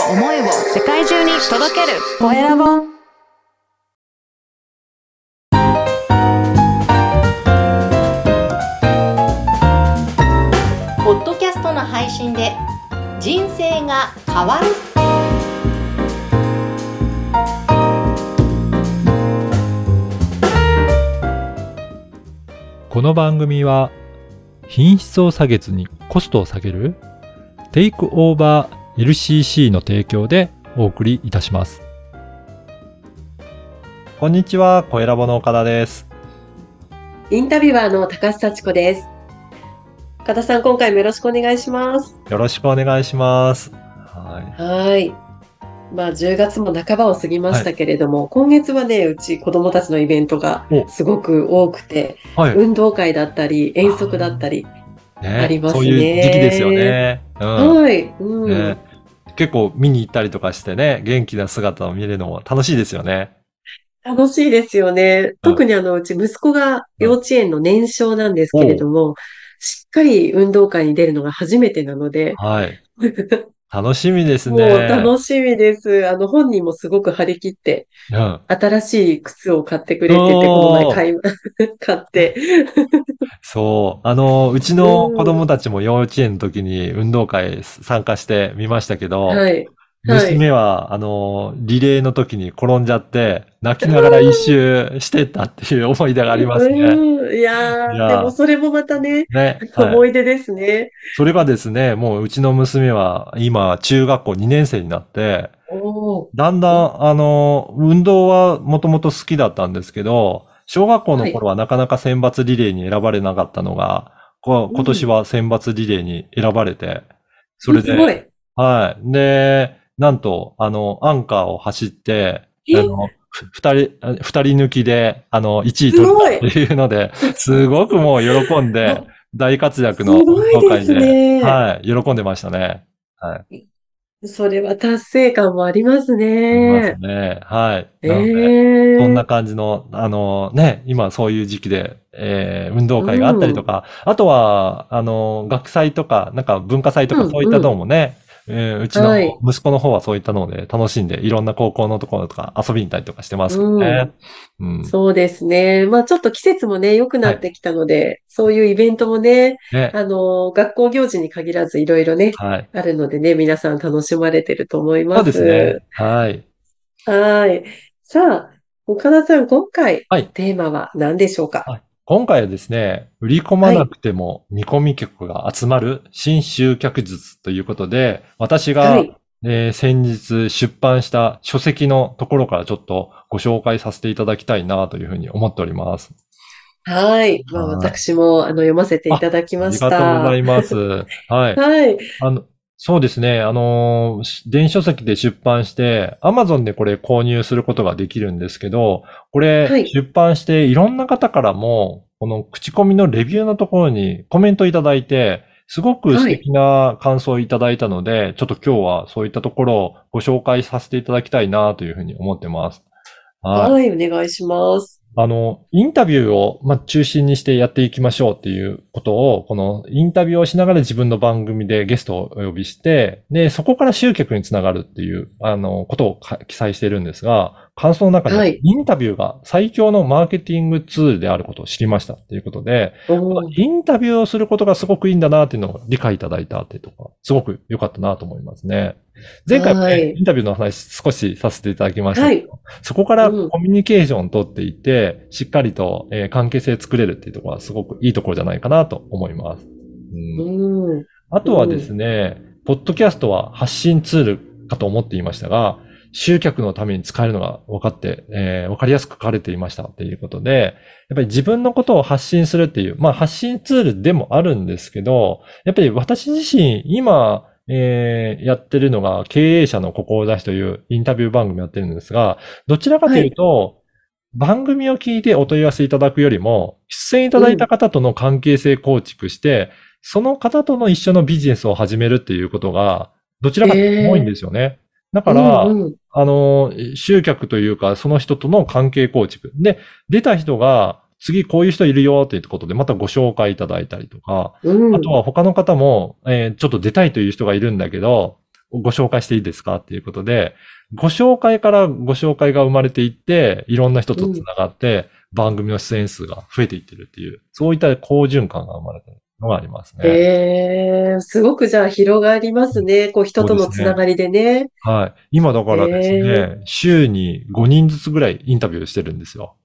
を思いを世界中に届ける。コエラボ。ポッドキャストの配信で人生が変わる。この番組は品質を下げずにコストを下げる。テイクオーバー LCC の提供でお送りいたします。こんにちは、小ラボの岡田です。インタビュアーの高須幸子です。岡田さん、今回もよろしくお願いします。よろしくお願いします。はい。はい。まあ、10月も半ばを過ぎましたけれども、今月はね、うち子供たちのイベントがおすごく多くて、はい。運動会だったり、遠足だったり、ねありますねそういう時期ですよね。うん。はい。うん、ね結構見に行ったりとかしてね、元気な姿を見れるのも楽しいですよね。楽しいですよね。特にあの、うち息子が幼稚園の年少なんですけれども、しっかり運動会に出るのが初めてなので、はい。楽しみですもうね。楽しみです。あの、本人もすごく張り切って、うん。新しい靴を買ってくれてて、この前買い、買って。そう。あの、うちの子供たちも幼稚園の時に運動会参加してみましたけど、はい。娘は、あの、リレーの時に転んじゃって、泣きながら一周してったっていう思い出がありますね。うん。いやーでもそれもまたね、ね。はい思い出ですね。それがですね、もううちの娘は今中学校2年生になって、だんだん、あの、運動はもともと好きだったんですけど、小学校の頃はなかなか選抜リレーに選ばれなかったのが、こう今年は選抜リレーに選ばれて、それで、い。はい。で、なんと、あの、アンカーを走って、え？あの、ふ二人、あ二人抜きで、あの、1位取ったっていうので、すごくもう喜んで、大活躍のすごい運動会ですねはい、喜んでましたね。はい。それは達成感もありますありねま。すね。はい。えなので、えそんな感じの、あのね、今そういう時期で、えー運動会があったりとか、あとは、あの、学祭とか、なんか文化祭とうんかそういったのもね、えーうちのはい息子の方はそういったので楽しんで、いろんな高校のところとか遊びに行ったりとかしてますよね。うん。そうですね。まあちょっと季節もね、良くなってきたので、そういうイベントもね、ね。あの、学校行事に限らずいろいろね、はい。あるのでね、皆さん楽しまれてると思います。そうですね。はい。はい。さあ、岡田さん、今回、はいテーマは何でしょうか？はい今回はですね、売り込まなくても見込み客が集まる新集客術ということで、私が、はい。えー先日出版した書籍のところからちょっとご紹介させていただきたいなというふうに思っております。はい。まあ、はい私も、あの、読ませていただきあました。りがとうございます。はい。はい。あの、そうですね。あの電子書籍で出版して、Amazon でこれ購入することができるんですけど、これはい出版していろんな方からも、この口コミのレビューのところにコメントいただいて、すごく素敵な感想をいただいたので、ちょっと今日はそういったところをご紹介させていただきたいなというふうに思ってます。はい。はい、お願いします。あの、インタビューを、ま、中心にしてやっていきましょうっていうことを、このインタビューをしながら自分の番組でゲストをお呼びして、で、そこから集客につながるっていう、あの、ことを記載しているんですが、感想の中はいに、インタビューが最強のマーケティングツールであることを知りましたっていうことで、インタビューをすることがすごくいいんだなっていうのを理解いただいたっていうところ、すごく良かったなと思いますね。前回もね、はいインタビューの話少しさせていただきましたけど、はそこからうんコミュニケーションを取っていって、しっかりと、えー関係性作れるっていうところはすごくいいところじゃないかなと思います。うんうん。あとはですね、ポッドキャストは発信ツールかと思っていましたが、集客のために使えるのが分かって、えー分かりやすく書かれていましたっていうことで、やっぱり自分のことを発信するっていう、まあ発信ツールでもあるんですけど、やっぱり私自身今、えーやってるのが経営者の志というインタビュー番組やってるんですが、どちらかというと、番組を聞いてお問い合わせいただくよりも、出演いただいた方との関係性構築して、その方との一緒のビジネスを始めるっていうことが、どちらかというと多いんですよね。だから、うんうんあの、集客というか、その人との関係構築。で、出た人が、次こういう人いるよっていうことで、またご紹介いただいたりとか、うん。あとは他の方も、えーちょっと出たいという人がいるんだけど、ご紹介していいですかっていうことで、ご紹介からご紹介が生まれていって、いろんな人と繋がって、番組の出演数が増えていってるっていう、そういった好循環が生まれてるのがありますね。ええすごくじゃあ広がりますね。こう人とのつながりでね。はい。今だからですね、へ週に5人ずつぐらいインタビューしてるんですよ。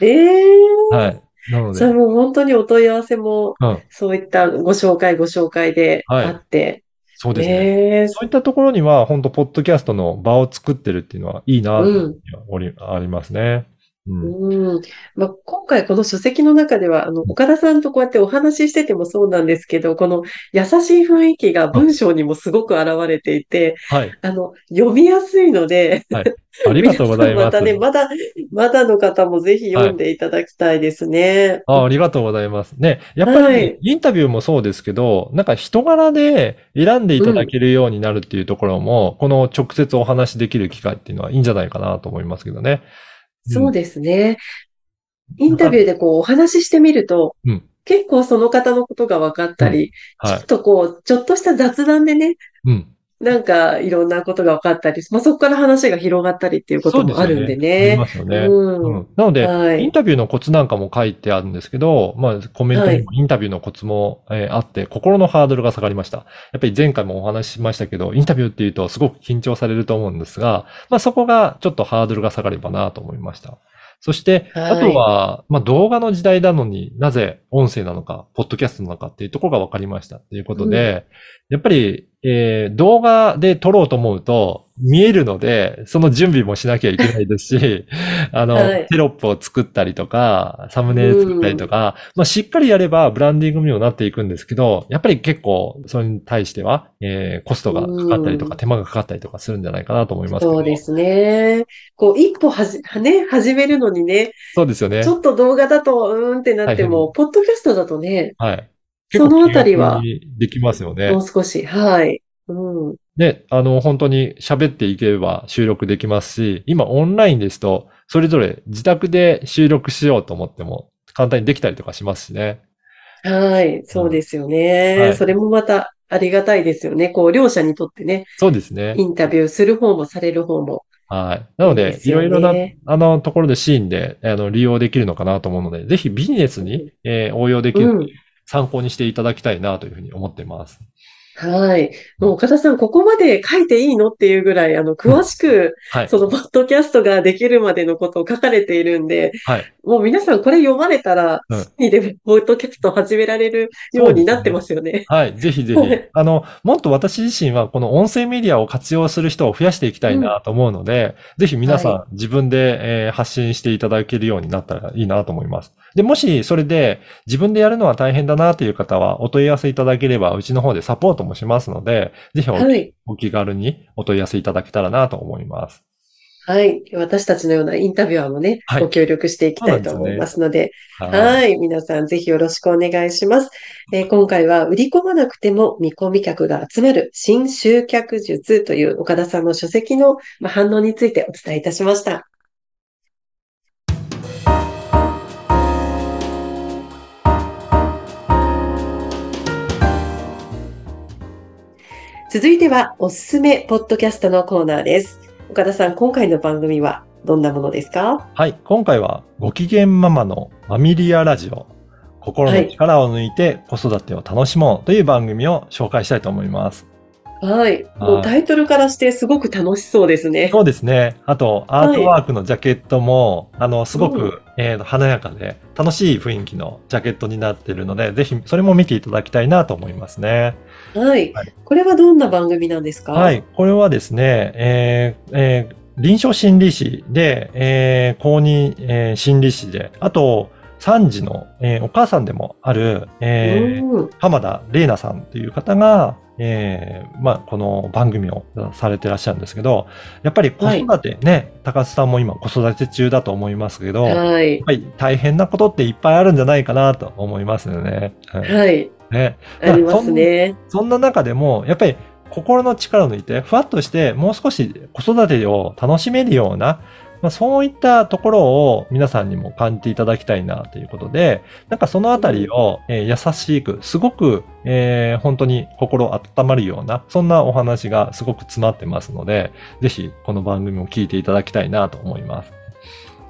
ええはい。なので、じゃあもう本当にお問い合わせも、うん、そういったご紹介ご紹介ではいあって。そうですね。ええそういったところには、本当ポッドキャストの場を作ってるっていうのはいいな、というふうにはおりありますね。うん。うん。まあ、今回この書籍の中では、あの、岡田さんとこうやってお話ししててもそうなんですけど、この優しい雰囲気が文章にもすごく現れていて、はい。あの、読みやすいので、ありがとうございます。またね、まだ、まだの方もぜひ読んでいただきたいですね。あありがとうございます。ね、やっぱりはいインタビューもそうですけど、なんか人柄で選んでいただけるようになるっていうところも、この直接お話しできる機会っていうのはいいんじゃないかなと思いますけどね。そうですね。インタビューでこうお話ししてみるとうん、結構その方のことが分かったり、ちょはっとこう、ちょっとした雑談でね、い。うん。なんかいろんなことが分かったり、まあ、そこから話が広がったりっていうこともあるんでありね。ますよね。うんうんなので、はいインタビューのコツなんかも書いてあるんですけど、まあ、コメントにもインタビューのコツも、えーあって、心のハードルが下がりました。やっぱり前回もお話ししましたけど、インタビューっていうとすごく緊張されると思うんですが、まあそこがちょっとハードルが下がればなと思いました。そして、はい。あとは、まあ動画の時代なのになぜ音声なのか、ポッドキャストなのかっていうところが分かりましたっていうことで、やっぱり、えー動画で撮ろうと思うと見えるので、その準備もしなきゃいけないですし、あの、はいテロップを作ったりとか、サムネイル作ったりとか、まあしっかりやればブランディングにもなっていくんですけど、やっぱり結構それに対しては、えーコストがかかったりとか、うん手間がかかったりとかするんじゃないかなと思いますけど。そうですね。こう、一歩はじ、ね、始めるのにね、そうですよねち。ょっと動画だと、うーんってなっても、ポッドキャストだとね、はい。そのあたりはできますよねも。う少し、はい。うん。で、あの、本当に喋っていければ収録できますし、今オンラインですと、それぞれ自宅で収録しようと思っても簡単にできたりとかしますしね。はい。そうですよね。はいそれもまたありがたいですよね。こう、両者にとってね、そうですね。インタビューする方もされる方も。はい。なので、いろいろな、あの、ところでシーンで、あの、利用できるのかなと思うので、ぜひビジネスに、えー応用できる、うん。参考にしていただきたいなというふうに思っています。はい。もう岡田さん、ここまで書いていいのっていうぐらい、あの、詳しく、はい。その、ポッドキャストができるまでのことを書かれているんで、はい。もう皆さんこれ読まれたら、うんすぐにでもポッドキャスト始められるようになってますよね。はい。ぜひぜひはい。あの、もっと私自身はこの音声メディアを活用する人を増やしていきたいなと思うので、ぜひ皆さん、は自分で、えー発信していただけるようになったらいいなと思います。で、もしそれで自分でやるのは大変だなという方はお問い合わせいただければうちの方でサポートもしますので、ぜひお,、はい。お気軽にお問い合わせいただけたらなと思います。はい。私たちのようなインタビュアーもね、はいご協力していきたいと思いますので、はい。はい。皆さんぜひよろしくお願いします。えー今回は売り込まなくても見込み客が集まる新集客術という岡田さんの書籍のまあ反応についてお伝えいたしました。続いてはおすすめポッドキャストのコーナーです。岡田さん、今回の番組はどんなものですか？はい。今回はご機嫌ママのマミリアラジオ。心の力を抜いて子育てを楽しもうという番組を紹介したいと思います。はい。もうタイトルからしてすごく楽しそうですね。そうですね。あと、アートワークのジャケットも、あの、すごく、うんえー華やかで、楽しい雰囲気のジャケットになっているので、ぜひ、それも見ていただきたいなと思いますね。はいはい。これはどんな番組なんですか？はい。これはですね、えーえー臨床心理士で、えー公認、えー心理士で、あと、3児の、えーお母さんでもある、えーうん浜田玲奈さんという方が、えーまあ、この番組をされてらっしゃるんですけど、やっぱり子育てね、高須さんも今子育て中だと思いますけど、やっはい。ぱり大変なことっていっぱいあるんじゃないかなと思いますよね。はいはい。ねありますね。そんな中でも、やっぱり心の力を抜いて、ふわっとして、もう少し子育てを楽しめるような、まあ、そういったところを皆さんにも感じていただきたいなということで、なんかそのあたりを、えー優しく、すごく、えー本当に心温まるような、そんなお話がすごく詰まってますので、ぜひこの番組を聞いていただきたいなと思います。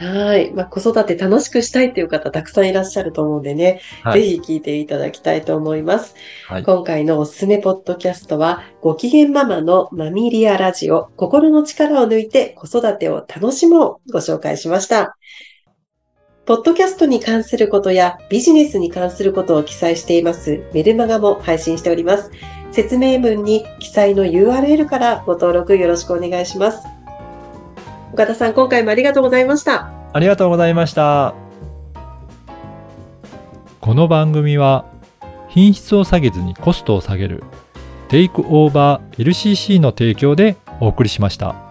はい。まあ、子育て楽しくしたいっていう方たくさんいらっしゃると思うんでね、はい。ぜひ聞いていただきたいと思います。はい今回のおすすめポッドキャストは、ご機嫌ママのマミリアラジオ、心の力を抜いて子育てを楽しもうご紹介しました。ポッドキャストに関することやビジネスに関することを記載していますメルマガも配信しております。説明文に記載の URL からご登録よろしくお願いします。岡田さん、今回もありがとうございました。ありがとうございました。この番組は品質を下げずにコストを下げるテイクオーバー LCC の提供でお送りしました。